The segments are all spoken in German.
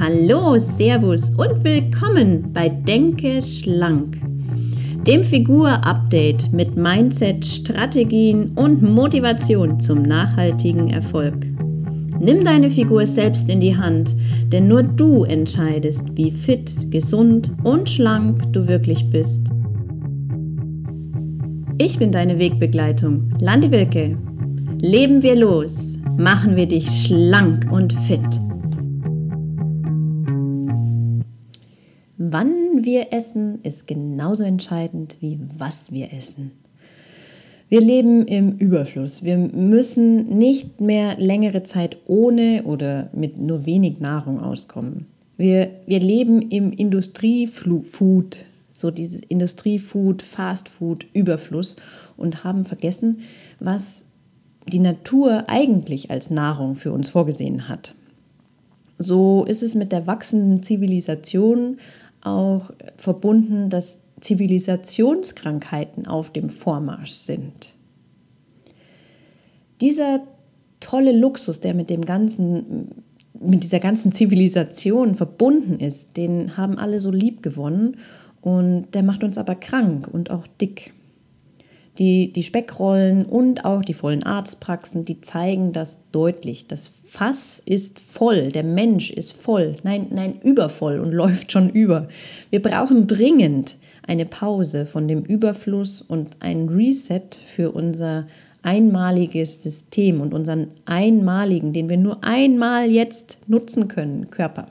Hallo, Servus und willkommen bei Denke Schlank, dem Figur-Update mit Mindset, Strategien und Motivation zum nachhaltigen Erfolg. Nimm deine Figur selbst in die Hand, denn nur du entscheidest, wie fit, gesund und schlank du wirklich bist. Ich bin deine Wegbegleitung, Landi Wilke. Leben wir los, machen wir dich schlank und fit. Wann wir essen, ist genauso entscheidend wie was wir essen. Wir leben im Überfluss. Wir müssen nicht mehr längere Zeit ohne oder mit nur wenig Nahrung auskommen. Wir, wir leben im Industriefood, so dieses Industriefood, Fastfood, Überfluss und haben vergessen, was die Natur eigentlich als Nahrung für uns vorgesehen hat. So ist es mit der wachsenden Zivilisation auch verbunden, dass Zivilisationskrankheiten auf dem Vormarsch sind. Dieser tolle Luxus, der mit dem ganzen mit dieser ganzen Zivilisation verbunden ist, den haben alle so lieb gewonnen und der macht uns aber krank und auch dick. Die, die Speckrollen und auch die vollen Arztpraxen, die zeigen das deutlich. Das Fass ist voll, der Mensch ist voll, nein, nein, übervoll und läuft schon über. Wir brauchen dringend eine Pause von dem Überfluss und ein Reset für unser einmaliges System und unseren einmaligen, den wir nur einmal jetzt nutzen können, Körper.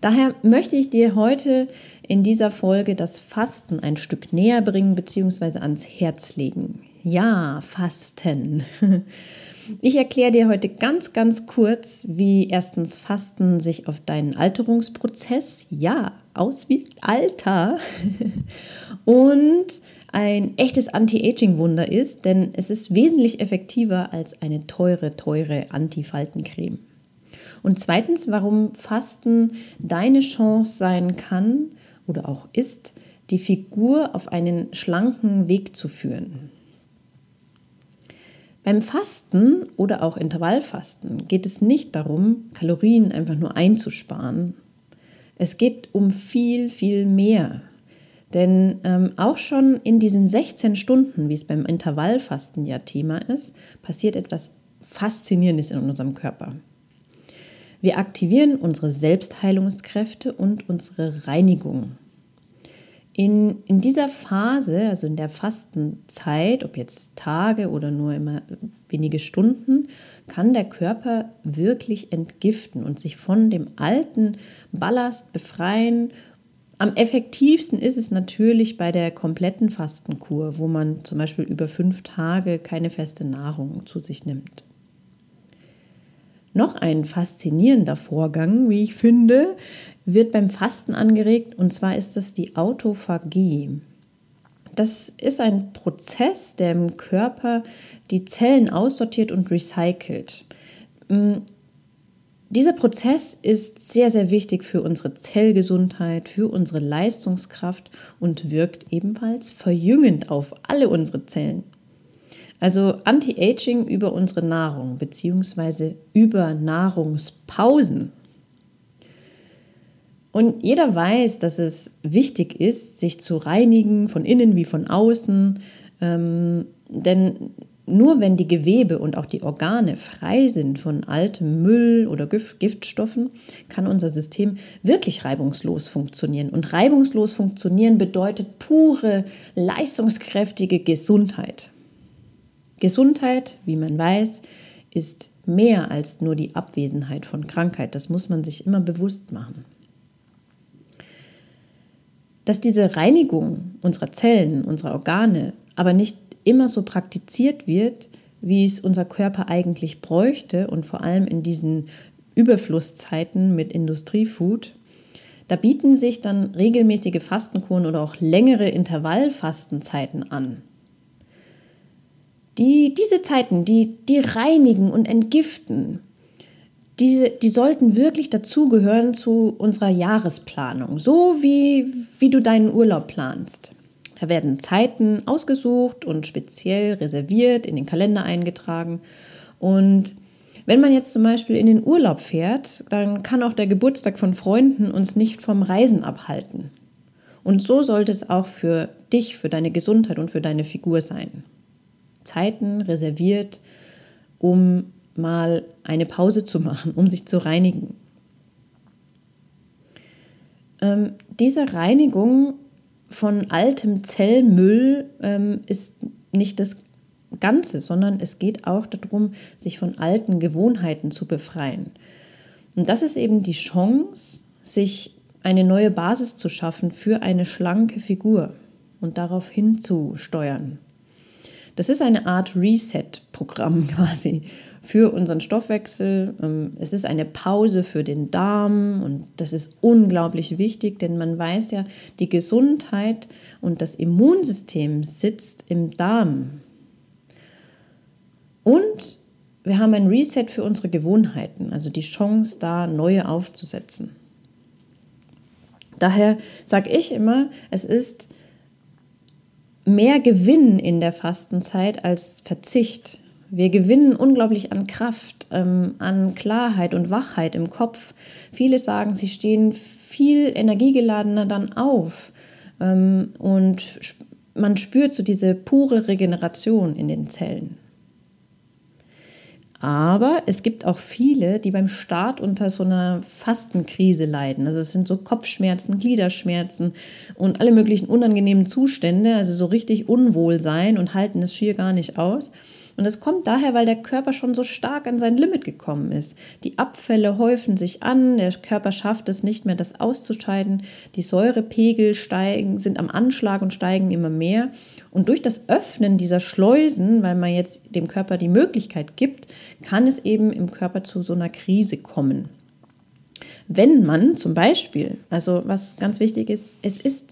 Daher möchte ich dir heute in dieser Folge das Fasten ein Stück näher bringen bzw. ans Herz legen. Ja, Fasten. Ich erkläre dir heute ganz, ganz kurz, wie erstens Fasten sich auf deinen Alterungsprozess, ja, auswirkt, Alter, und ein echtes Anti-Aging-Wunder ist, denn es ist wesentlich effektiver als eine teure, teure Anti-Faltencreme. Und zweitens, warum Fasten deine Chance sein kann oder auch ist, die Figur auf einen schlanken Weg zu führen. Beim Fasten oder auch Intervallfasten geht es nicht darum, Kalorien einfach nur einzusparen. Es geht um viel, viel mehr. Denn ähm, auch schon in diesen 16 Stunden, wie es beim Intervallfasten ja Thema ist, passiert etwas Faszinierendes in unserem Körper. Wir aktivieren unsere Selbstheilungskräfte und unsere Reinigung. In, in dieser Phase, also in der Fastenzeit, ob jetzt Tage oder nur immer wenige Stunden, kann der Körper wirklich entgiften und sich von dem alten Ballast befreien. Am effektivsten ist es natürlich bei der kompletten Fastenkur, wo man zum Beispiel über fünf Tage keine feste Nahrung zu sich nimmt. Noch ein faszinierender Vorgang, wie ich finde, wird beim Fasten angeregt und zwar ist das die Autophagie. Das ist ein Prozess, der im Körper die Zellen aussortiert und recycelt. Mm, dieser Prozess ist sehr, sehr wichtig für unsere Zellgesundheit, für unsere Leistungskraft und wirkt ebenfalls verjüngend auf alle unsere Zellen. Also Anti-Aging über unsere Nahrung bzw. über Nahrungspausen. Und jeder weiß, dass es wichtig ist, sich zu reinigen, von innen wie von außen. Ähm, denn nur wenn die Gewebe und auch die Organe frei sind von altem Müll oder Giftstoffen, kann unser System wirklich reibungslos funktionieren. Und reibungslos funktionieren bedeutet pure, leistungskräftige Gesundheit. Gesundheit, wie man weiß, ist mehr als nur die Abwesenheit von Krankheit. Das muss man sich immer bewusst machen. Dass diese Reinigung unserer Zellen, unserer Organe aber nicht immer so praktiziert wird, wie es unser Körper eigentlich bräuchte und vor allem in diesen Überflusszeiten mit Industriefood, da bieten sich dann regelmäßige Fastenkuren oder auch längere Intervallfastenzeiten an. Die, diese Zeiten, die, die reinigen und entgiften, diese, die sollten wirklich dazugehören zu unserer Jahresplanung, so wie, wie du deinen Urlaub planst. Da werden Zeiten ausgesucht und speziell reserviert, in den Kalender eingetragen. Und Wenn man jetzt zum Beispiel in den Urlaub fährt, dann kann auch der Geburtstag von Freunden uns nicht vom Reisen abhalten. Und so sollte es auch für dich, für deine Gesundheit und für deine Figur sein. Zeiten reserviert, um mal eine Pause zu machen, um sich zu reinigen. Ähm, diese Reinigung von altem Zellmüll ähm, ist nicht das Ganze, sondern es geht auch darum, sich von alten Gewohnheiten zu befreien. Und das ist eben die Chance, sich eine neue Basis zu schaffen für eine schlanke Figur und darauf hinzusteuern. Das ist eine Art Reset-Programm quasi für unseren Stoffwechsel. Ähm, es ist eine Pause für den Darm und das ist unglaublich wichtig, denn man weiß ja, die Gesundheit und das Immunsystem sitzt im Darm. Und wir haben ein Reset für unsere Gewohnheiten, also die Chance, da neue aufzusetzen. Daher sage ich immer, es ist mehr Gewinn in der Fastenzeit als Verzicht. Wir gewinnen unglaublich an Kraft, ähm, an Klarheit und Wachheit im Kopf. Viele sagen, sie stehen viel energiegeladener dann auf ähm, und man spürt so diese pure Regeneration in den Zellen. Aber es gibt auch viele, die beim Start unter so einer Fastenkrise leiden. Also es sind so Kopfschmerzen, Gliederschmerzen und alle möglichen unangenehmen Zustände, also so richtig Unwohlsein und halten es schier gar nicht aus. Und es kommt daher, weil der Körper schon so stark an sein Limit gekommen ist. Die Abfälle häufen sich an, der Körper schafft es nicht mehr, das auszuscheiden. Die Säurepegel steigen, sind am Anschlag und steigen immer mehr. Und durch das Öffnen dieser Schleusen, weil man jetzt dem Körper die Möglichkeit gibt, kann es eben im Körper zu so einer Krise kommen. Wenn man zum Beispiel, also was ganz wichtig ist, es ist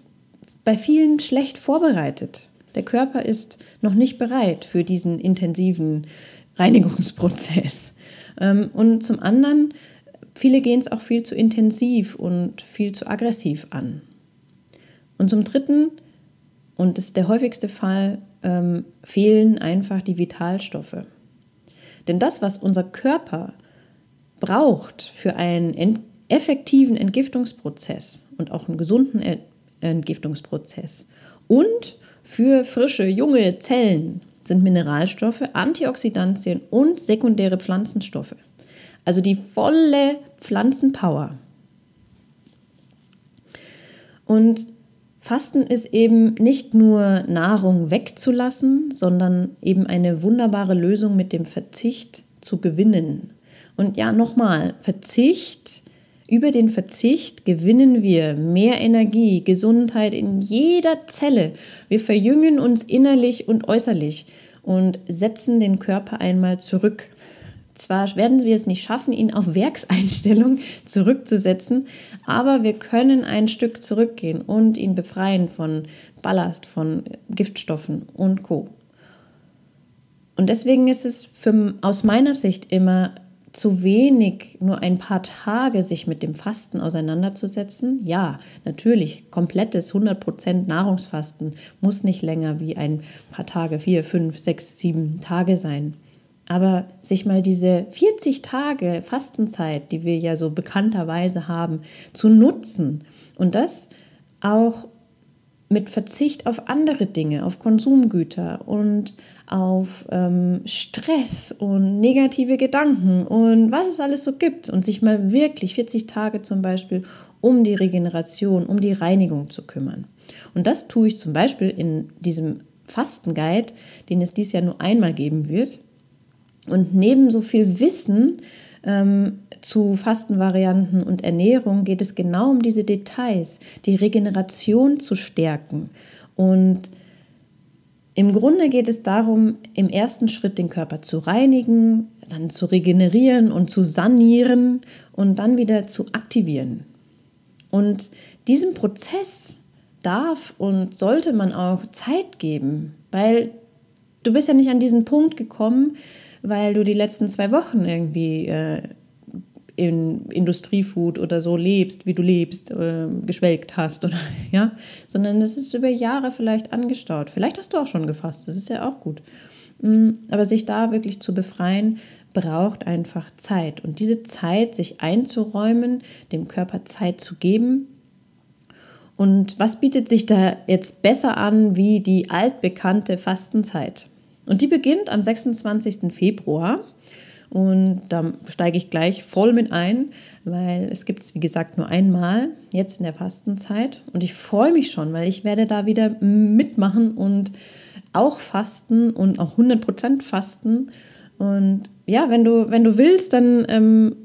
bei vielen schlecht vorbereitet. Der Körper ist noch nicht bereit für diesen intensiven Reinigungsprozess. Ähm, und zum anderen, viele gehen es auch viel zu intensiv und viel zu aggressiv an. Und zum dritten, und das ist der häufigste Fall, ähm, fehlen einfach die Vitalstoffe. Denn das, was unser Körper braucht für einen effektiven Entgiftungsprozess und auch einen gesunden Entgiftungsprozess und für frische, junge Zellen sind Mineralstoffe, Antioxidantien und sekundäre Pflanzenstoffe. Also die volle Pflanzenpower. Und Fasten ist eben nicht nur Nahrung wegzulassen, sondern eben eine wunderbare Lösung mit dem Verzicht zu gewinnen. Und ja, nochmal, Verzicht über den Verzicht gewinnen wir mehr Energie, Gesundheit in jeder Zelle. Wir verjüngen uns innerlich und äußerlich und setzen den Körper einmal zurück. Zwar werden wir es nicht schaffen, ihn auf Werkseinstellung zurückzusetzen, aber wir können ein Stück zurückgehen und ihn befreien von Ballast, von Giftstoffen und Co. Und deswegen ist es für, aus meiner Sicht immer zu wenig, nur ein paar Tage sich mit dem Fasten auseinanderzusetzen? Ja, natürlich, komplettes 100% Nahrungsfasten muss nicht länger wie ein paar Tage, vier, fünf, sechs, sieben Tage sein. Aber sich mal diese 40 Tage Fastenzeit, die wir ja so bekannterweise haben, zu nutzen und das auch mit Verzicht auf andere Dinge, auf Konsumgüter und auf ähm, Stress und negative Gedanken und was es alles so gibt und sich mal wirklich 40 Tage zum Beispiel um die Regeneration, um die Reinigung zu kümmern. Und das tue ich zum Beispiel in diesem Fastenguide, den es dies Jahr nur einmal geben wird. Und neben so viel Wissen ähm, zu Fastenvarianten und Ernährung geht es genau um diese Details, die Regeneration zu stärken und im Grunde geht es darum, im ersten Schritt den Körper zu reinigen, dann zu regenerieren und zu sanieren und dann wieder zu aktivieren. Und diesem Prozess darf und sollte man auch Zeit geben, weil du bist ja nicht an diesen Punkt gekommen, weil du die letzten zwei Wochen irgendwie äh, in Industriefood oder so lebst, wie du lebst, äh, geschwelgt hast oder ja, sondern das ist über Jahre vielleicht angestaut. Vielleicht hast du auch schon gefasst, das ist ja auch gut. Mm, aber sich da wirklich zu befreien, braucht einfach Zeit. Und diese Zeit, sich einzuräumen, dem Körper Zeit zu geben. Und was bietet sich da jetzt besser an wie die altbekannte Fastenzeit? Und die beginnt am 26. Februar. Und da steige ich gleich voll mit ein, weil es gibt es, wie gesagt, nur einmal jetzt in der Fastenzeit. Und ich freue mich schon, weil ich werde da wieder mitmachen und auch fasten und auch 100% fasten. Und ja, wenn du, wenn du willst, dann ähm,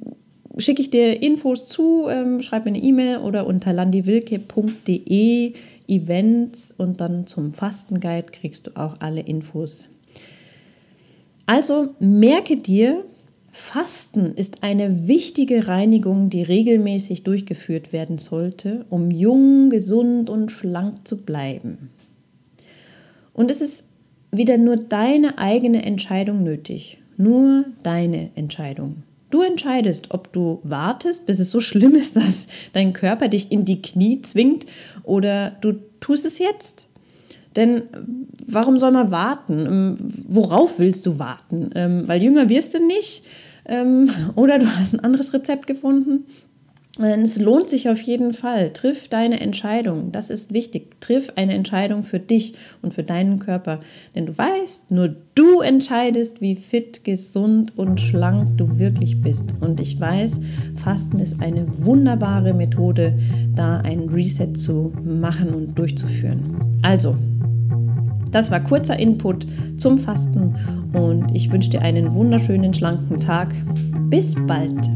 schicke ich dir Infos zu, ähm, schreib mir eine E-Mail oder unter landiwilke.de Events und dann zum Fastenguide kriegst du auch alle Infos. Also merke dir, Fasten ist eine wichtige Reinigung, die regelmäßig durchgeführt werden sollte, um jung, gesund und schlank zu bleiben. Und es ist wieder nur deine eigene Entscheidung nötig. Nur deine Entscheidung. Du entscheidest, ob du wartest, bis es so schlimm ist, dass dein Körper dich in die Knie zwingt, oder du tust es jetzt. Denn warum soll man warten? Ähm, worauf willst du warten? Ähm, weil jünger wirst du nicht ähm, oder du hast ein anderes Rezept gefunden. Es lohnt sich auf jeden Fall. Triff deine Entscheidung. Das ist wichtig. Triff eine Entscheidung für dich und für deinen Körper. Denn du weißt, nur du entscheidest, wie fit, gesund und schlank du wirklich bist. Und ich weiß, Fasten ist eine wunderbare Methode, da einen Reset zu machen und durchzuführen. Also, das war kurzer Input zum Fasten und ich wünsche dir einen wunderschönen, schlanken Tag. Bis bald!